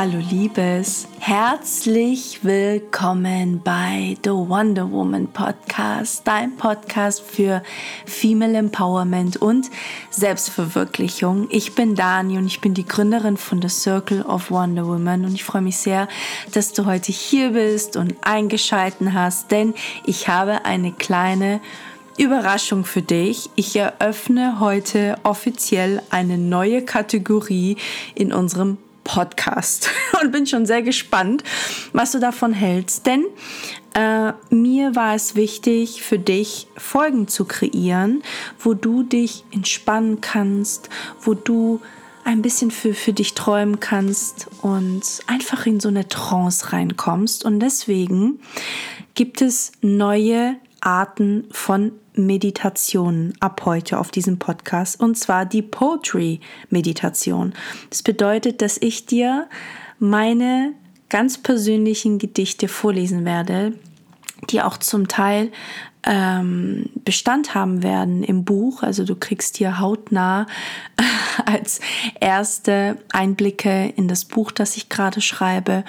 Hallo Liebes, herzlich willkommen bei The Wonder Woman Podcast, dein Podcast für Female Empowerment und Selbstverwirklichung. Ich bin Dani und ich bin die Gründerin von The Circle of Wonder Woman und ich freue mich sehr, dass du heute hier bist und eingeschalten hast, denn ich habe eine kleine Überraschung für dich. Ich eröffne heute offiziell eine neue Kategorie in unserem Podcast und bin schon sehr gespannt, was du davon hältst. Denn äh, mir war es wichtig, für dich Folgen zu kreieren, wo du dich entspannen kannst, wo du ein bisschen für, für dich träumen kannst und einfach in so eine Trance reinkommst. Und deswegen gibt es neue Arten von Meditationen ab heute auf diesem Podcast und zwar die Poetry Meditation. Das bedeutet, dass ich dir meine ganz persönlichen Gedichte vorlesen werde, die auch zum Teil ähm, Bestand haben werden im Buch. Also du kriegst hier hautnah als erste Einblicke in das Buch, das ich gerade schreibe.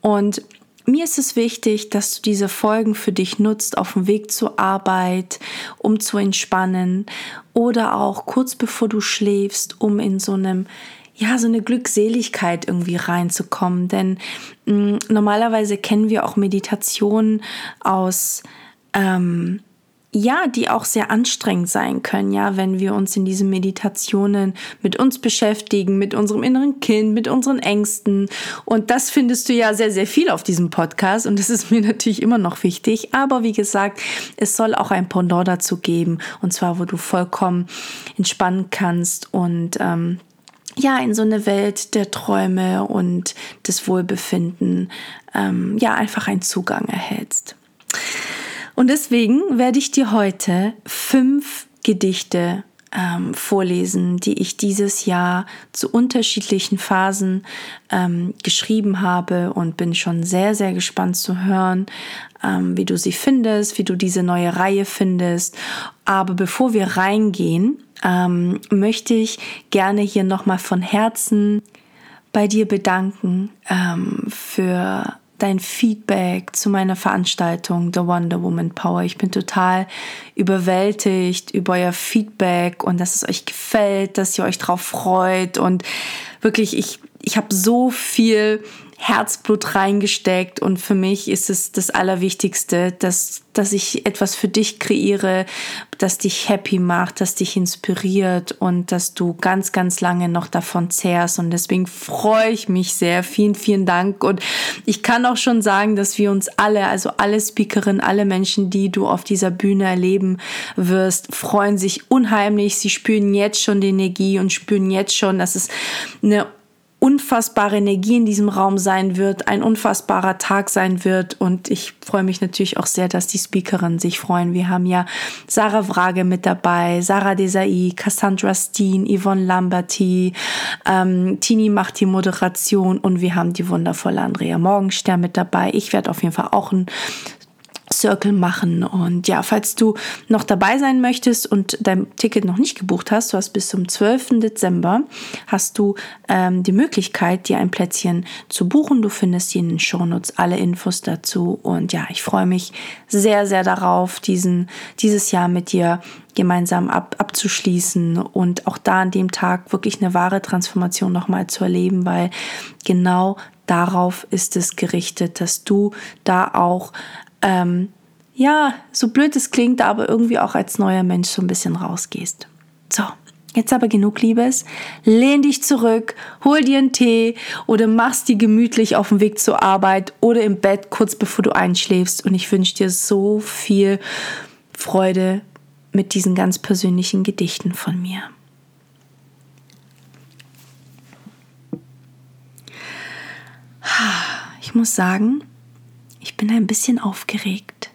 Und mir ist es wichtig, dass du diese Folgen für dich nutzt auf dem Weg zur Arbeit, um zu entspannen oder auch kurz bevor du schläfst, um in so einem ja, so eine Glückseligkeit irgendwie reinzukommen. Denn mh, mm, normalerweise kennen wir auch Meditationen aus ähm, ja, die auch sehr anstrengend sein können, ja, wenn wir uns in diesen Meditationen mit uns beschäftigen, mit unserem inneren Kind, mit unseren Ängsten. Und das findest du ja sehr, sehr viel auf diesem Podcast und das ist mir natürlich immer noch wichtig. Aber wie gesagt, es soll auch ein Pendant dazu geben und zwar, wo du vollkommen entspannen kannst und ähm, ja, in so eine Welt der Träume und des Wohlbefinden, ähm, ja, einfach einen Zugang erhältst. Und deswegen werde ich dir heute fünf Gedichte ähm, vorlesen, die ich dieses Jahr zu unterschiedlichen Phasen ähm, geschrieben habe und bin schon sehr, sehr gespannt zu hören, ähm, wie du sie findest, wie du diese neue Reihe findest. Aber bevor wir reingehen, ähm, möchte ich gerne hier nochmal von Herzen bei dir bedanken ähm, für dein Feedback zu meiner Veranstaltung The Wonder Woman Power. Ich bin total überwältigt über euer Feedback und dass es euch gefällt, dass ihr euch drauf freut und wirklich ich ich habe so viel Herzblut reingesteckt und für mich ist es das Allerwichtigste, dass, dass ich etwas für dich kreiere, das dich happy macht, das dich inspiriert und dass du ganz, ganz lange noch davon zehrst und deswegen freue ich mich sehr. Vielen, vielen Dank und ich kann auch schon sagen, dass wir uns alle, also alle Speakerinnen, alle Menschen, die du auf dieser Bühne erleben wirst, freuen sich unheimlich. Sie spüren jetzt schon die Energie und spüren jetzt schon, dass es eine unfassbare Energie in diesem Raum sein wird, ein unfassbarer Tag sein wird. Und ich freue mich natürlich auch sehr, dass die Speakerinnen sich freuen. Wir haben ja Sarah Wrage mit dabei, Sarah Desai, Cassandra Steen, Yvonne Lamberty, ähm, Tini macht die Moderation und wir haben die wundervolle Andrea Morgenstern mit dabei. Ich werde auf jeden Fall auch ein Circle machen. Und ja, falls du noch dabei sein möchtest und dein Ticket noch nicht gebucht hast, du hast bis zum 12. Dezember, hast du ähm, die Möglichkeit, dir ein Plätzchen zu buchen. Du findest hier in den Shownotes alle Infos dazu. Und ja, ich freue mich sehr, sehr darauf, diesen, dieses Jahr mit dir gemeinsam ab, abzuschließen und auch da an dem Tag wirklich eine wahre Transformation nochmal zu erleben, weil genau darauf ist es gerichtet, dass du da auch ähm, ja, so blöd es klingt, aber irgendwie auch als neuer Mensch so ein bisschen rausgehst. So, jetzt aber genug Liebes. Lehn dich zurück, hol dir einen Tee oder machst die gemütlich auf dem Weg zur Arbeit oder im Bett kurz bevor du einschläfst. Und ich wünsche dir so viel Freude mit diesen ganz persönlichen Gedichten von mir. Ich muss sagen, bin ein bisschen aufgeregt,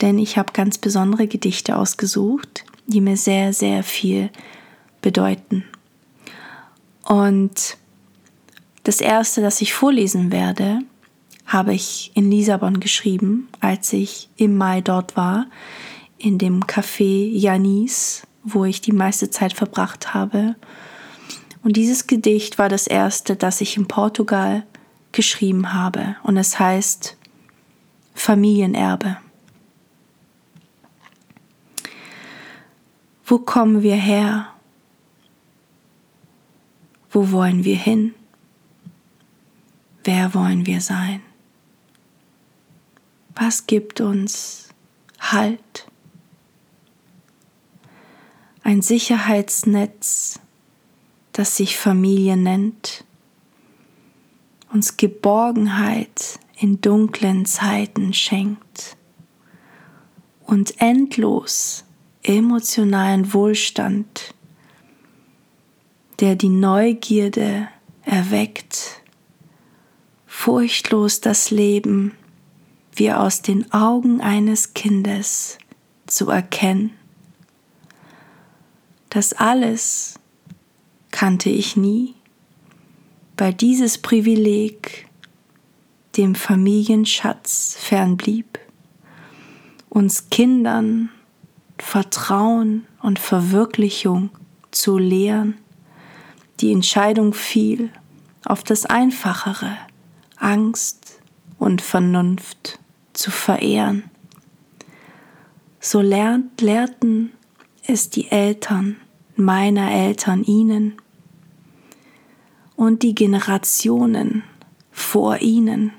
denn ich habe ganz besondere Gedichte ausgesucht, die mir sehr, sehr viel bedeuten. Und das erste, das ich vorlesen werde, habe ich in Lissabon geschrieben, als ich im Mai dort war, in dem Café Janis, wo ich die meiste Zeit verbracht habe. Und dieses Gedicht war das erste, das ich in Portugal geschrieben habe und es heißt Familienerbe. Wo kommen wir her? Wo wollen wir hin? Wer wollen wir sein? Was gibt uns Halt? Ein Sicherheitsnetz, das sich Familie nennt, uns Geborgenheit in dunklen Zeiten schenkt und endlos emotionalen Wohlstand, der die Neugierde erweckt, furchtlos das Leben wie aus den Augen eines Kindes zu erkennen. Das alles kannte ich nie, weil dieses Privileg dem Familienschatz fernblieb, uns Kindern Vertrauen und Verwirklichung zu lehren, die Entscheidung fiel auf das Einfachere, Angst und Vernunft zu verehren. So lernt, lehrten es die Eltern meiner Eltern ihnen und die Generationen vor ihnen,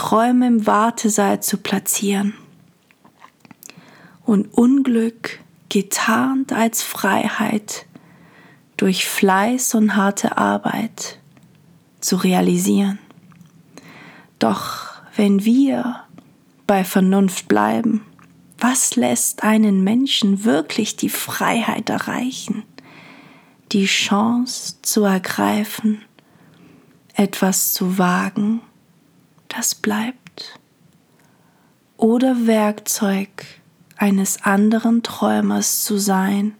Träume im Wartesaal zu platzieren und Unglück getarnt als Freiheit durch Fleiß und harte Arbeit zu realisieren. Doch wenn wir bei Vernunft bleiben, was lässt einen Menschen wirklich die Freiheit erreichen, die Chance zu ergreifen, etwas zu wagen, das bleibt? Oder Werkzeug eines anderen Träumers zu sein,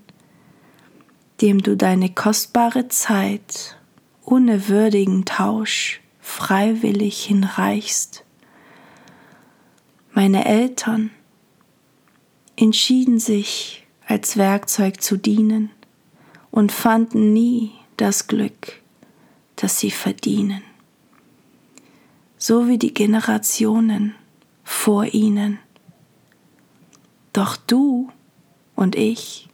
dem du deine kostbare Zeit ohne würdigen Tausch freiwillig hinreichst. Meine Eltern entschieden sich als Werkzeug zu dienen und fanden nie das Glück, das sie verdienen, so wie die Generationen vor ihnen doch du und ich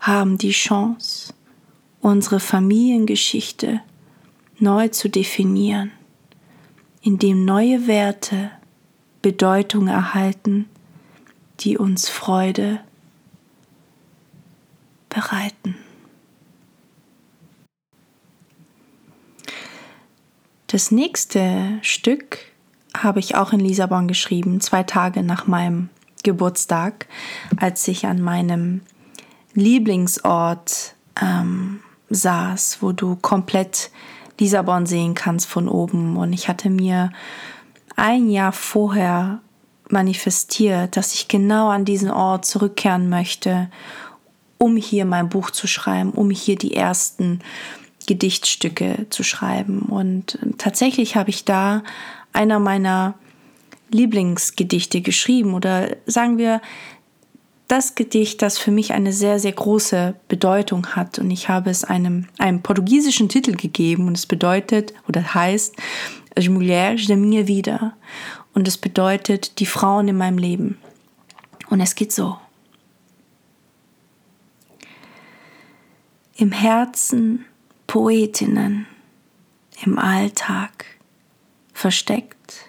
haben die Chance, unsere Familiengeschichte neu zu definieren, indem neue Werte Bedeutung erhalten, die uns Freude bereiten. Das nächste Stück habe ich auch in Lissabon geschrieben, zwei Tage nach meinem Geburtstag, als ich an meinem Lieblingsort ähm, saß, wo du komplett Lissabon sehen kannst von oben. Und ich hatte mir ein Jahr vorher manifestiert, dass ich genau an diesen Ort zurückkehren möchte, um hier mein Buch zu schreiben, um hier die ersten Gedichtstücke zu schreiben. Und tatsächlich habe ich da einer meiner Lieblingsgedichte geschrieben oder sagen wir das Gedicht, das für mich eine sehr, sehr große Bedeutung hat. Und ich habe es einem, einem portugiesischen Titel gegeben und es bedeutet oder heißt As Mulheres da minha vida. Und es bedeutet die Frauen in meinem Leben. Und es geht so. Im Herzen Poetinnen, im Alltag versteckt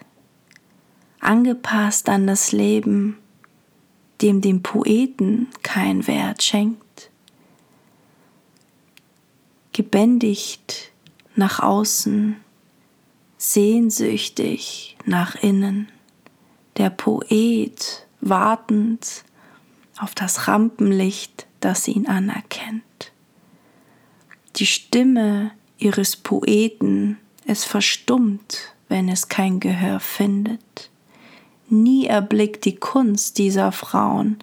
angepasst an das Leben, dem dem Poeten kein Wert schenkt, gebändigt nach außen, sehnsüchtig nach innen, der Poet wartend auf das Rampenlicht, das ihn anerkennt. Die Stimme ihres Poeten, es verstummt, wenn es kein Gehör findet. Nie erblickt die Kunst dieser Frauen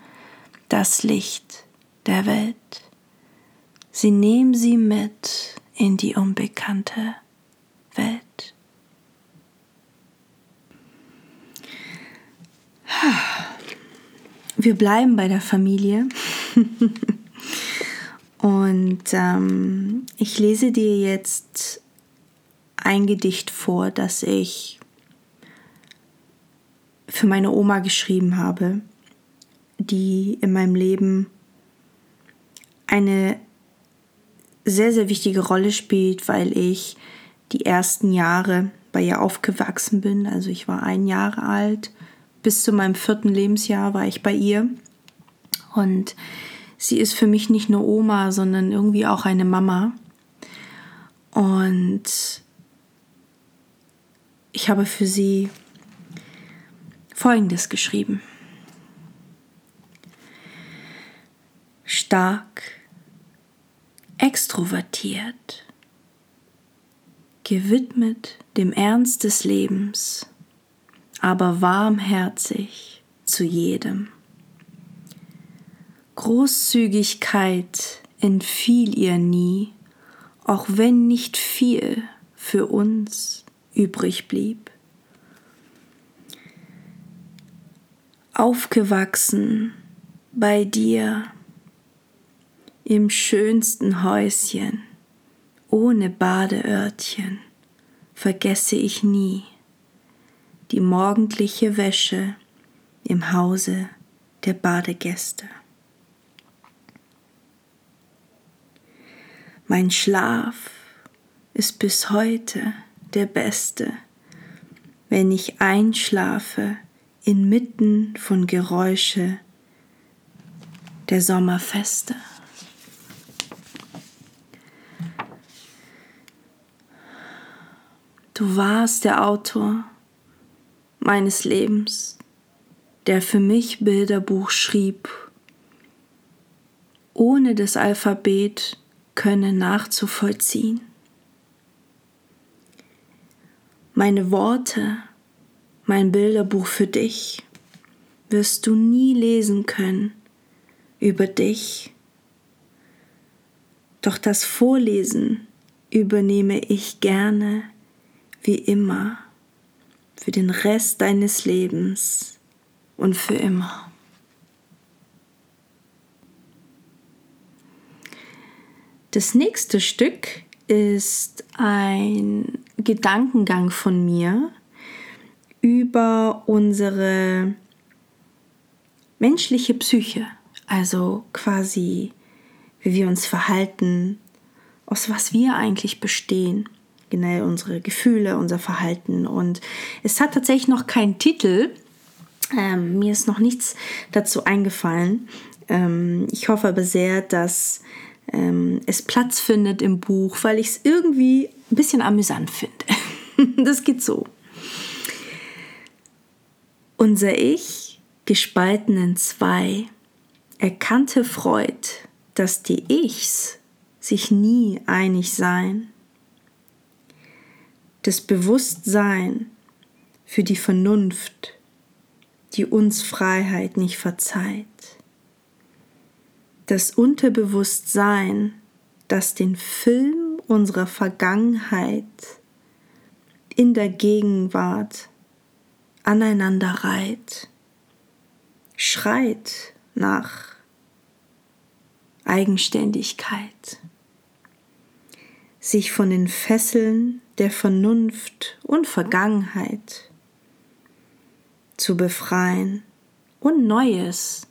das Licht der Welt. Sie nehmen sie mit in die unbekannte Welt. Wir bleiben bei der Familie. Und ähm, ich lese dir jetzt ein Gedicht vor, das ich für meine Oma geschrieben habe, die in meinem Leben eine sehr, sehr wichtige Rolle spielt, weil ich die ersten Jahre bei ihr aufgewachsen bin. Also ich war ein Jahr alt. Bis zu meinem vierten Lebensjahr war ich bei ihr. Und sie ist für mich nicht nur Oma, sondern irgendwie auch eine Mama. Und ich habe für sie Folgendes geschrieben. Stark, extrovertiert, gewidmet dem Ernst des Lebens, aber warmherzig zu jedem. Großzügigkeit entfiel ihr nie, auch wenn nicht viel für uns übrig blieb. Aufgewachsen bei dir im schönsten Häuschen, ohne Badeörtchen, vergesse ich nie die morgendliche Wäsche im Hause der Badegäste. Mein Schlaf ist bis heute der beste, wenn ich einschlafe inmitten von Geräusche der Sommerfeste. Du warst der Autor meines Lebens, der für mich Bilderbuch schrieb, ohne das Alphabet könne nachzuvollziehen. Meine Worte, mein Bilderbuch für dich wirst du nie lesen können über dich. Doch das Vorlesen übernehme ich gerne wie immer für den Rest deines Lebens und für immer. Das nächste Stück ist ein Gedankengang von mir über unsere menschliche Psyche, also quasi wie wir uns verhalten, aus was wir eigentlich bestehen, genau unsere Gefühle, unser Verhalten. Und es hat tatsächlich noch keinen Titel. Ähm, mir ist noch nichts dazu eingefallen. Ähm, ich hoffe aber sehr, dass ähm, es Platz findet im Buch, weil ich es irgendwie ein bisschen amüsant finde. das geht so. Unser Ich, gespalten in zwei, erkannte Freud, dass die Ichs sich nie einig seien. Das Bewusstsein für die Vernunft, die uns Freiheit nicht verzeiht das Unterbewusstsein, das den Film unserer Vergangenheit in der Gegenwart aneinander reiht, schreit nach Eigenständigkeit, sich von den Fesseln der Vernunft und Vergangenheit zu befreien und Neues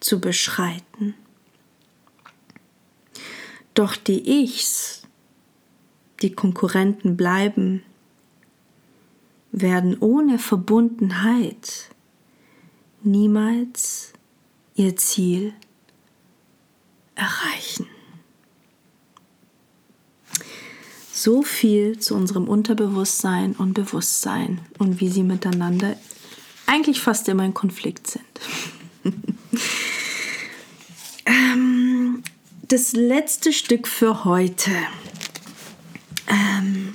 zu beschreiten. Doch die Ichs, die Konkurrenten bleiben, werden ohne Verbundenheit niemals ihr Ziel erreichen. So viel zu unserem Unterbewusstsein und Bewusstsein und wie sie miteinander eigentlich fast immer in Konflikt sind. ähm, das letzte Stück für heute ähm,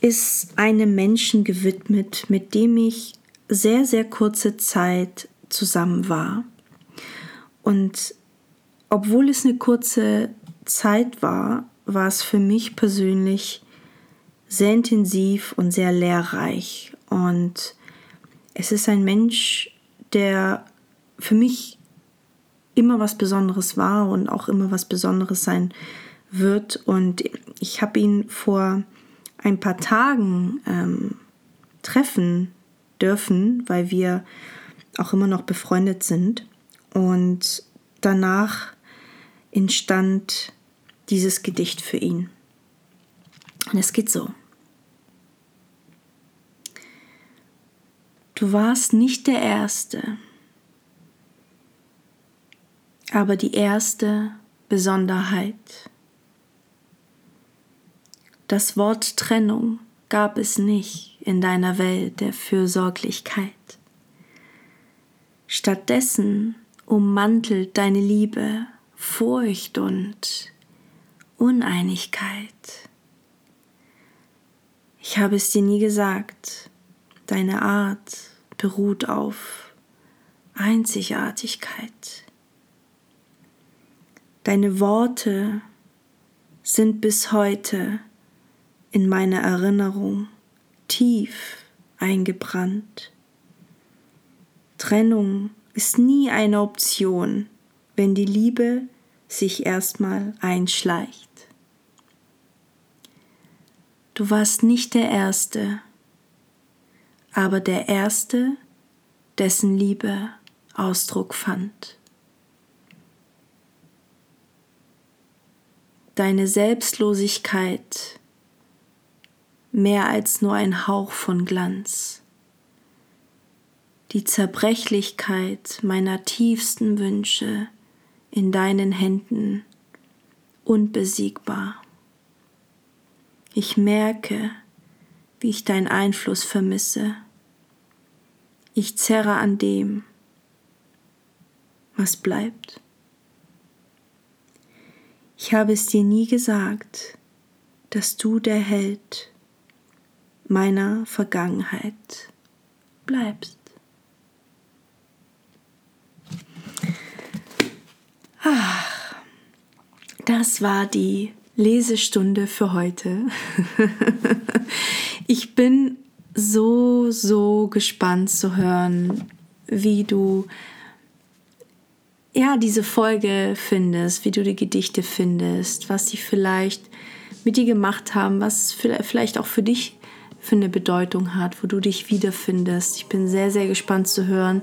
ist einem Menschen gewidmet, mit dem ich sehr, sehr kurze Zeit zusammen war. Und obwohl es eine kurze Zeit war, war es für mich persönlich sehr intensiv und sehr lehrreich. Und es ist ein Mensch, der für mich immer was Besonderes war und auch immer was Besonderes sein wird. Und ich habe ihn vor ein paar Tagen ähm, treffen dürfen, weil wir auch immer noch befreundet sind. Und danach entstand dieses Gedicht für ihn. Und es geht so. Du warst nicht der Erste, aber die erste Besonderheit. Das Wort Trennung gab es nicht in deiner Welt der Fürsorglichkeit. Stattdessen ummantelt deine Liebe Furcht und Uneinigkeit. Ich habe es dir nie gesagt, deine Art beruht auf Einzigartigkeit. Deine Worte sind bis heute in meiner Erinnerung tief eingebrannt. Trennung ist nie eine Option, wenn die Liebe sich erstmal einschleicht. Du warst nicht der Erste, aber der Erste, dessen Liebe Ausdruck fand. Deine Selbstlosigkeit mehr als nur ein Hauch von Glanz. Die Zerbrechlichkeit meiner tiefsten Wünsche in deinen Händen unbesiegbar. Ich merke, wie ich deinen Einfluss vermisse. Ich zerre an dem, was bleibt. Ich habe es dir nie gesagt, dass du der Held meiner Vergangenheit bleibst. Ach, das war die Lesestunde für heute. ich bin so, so gespannt zu hören, wie du ja diese Folge findest, wie du die Gedichte findest, was sie vielleicht mit dir gemacht haben, was vielleicht auch für dich für eine Bedeutung hat, wo du dich wiederfindest. Ich bin sehr, sehr gespannt zu hören.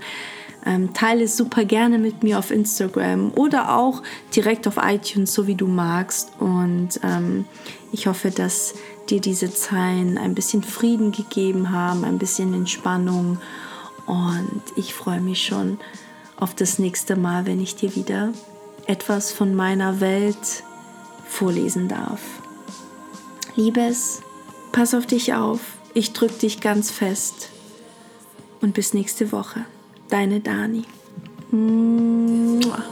Ähm, teile es super gerne mit mir auf Instagram oder auch direkt auf iTunes, so wie du magst. Und ähm, ich hoffe, dass dir diese Zeilen ein bisschen Frieden gegeben haben, ein bisschen Entspannung. Und ich freue mich schon auf das nächste Mal, wenn ich dir wieder etwas von meiner Welt vorlesen darf. Liebes, Pass auf dich auf, ich drück dich ganz fest. Und bis nächste Woche. Deine Dani. Mua.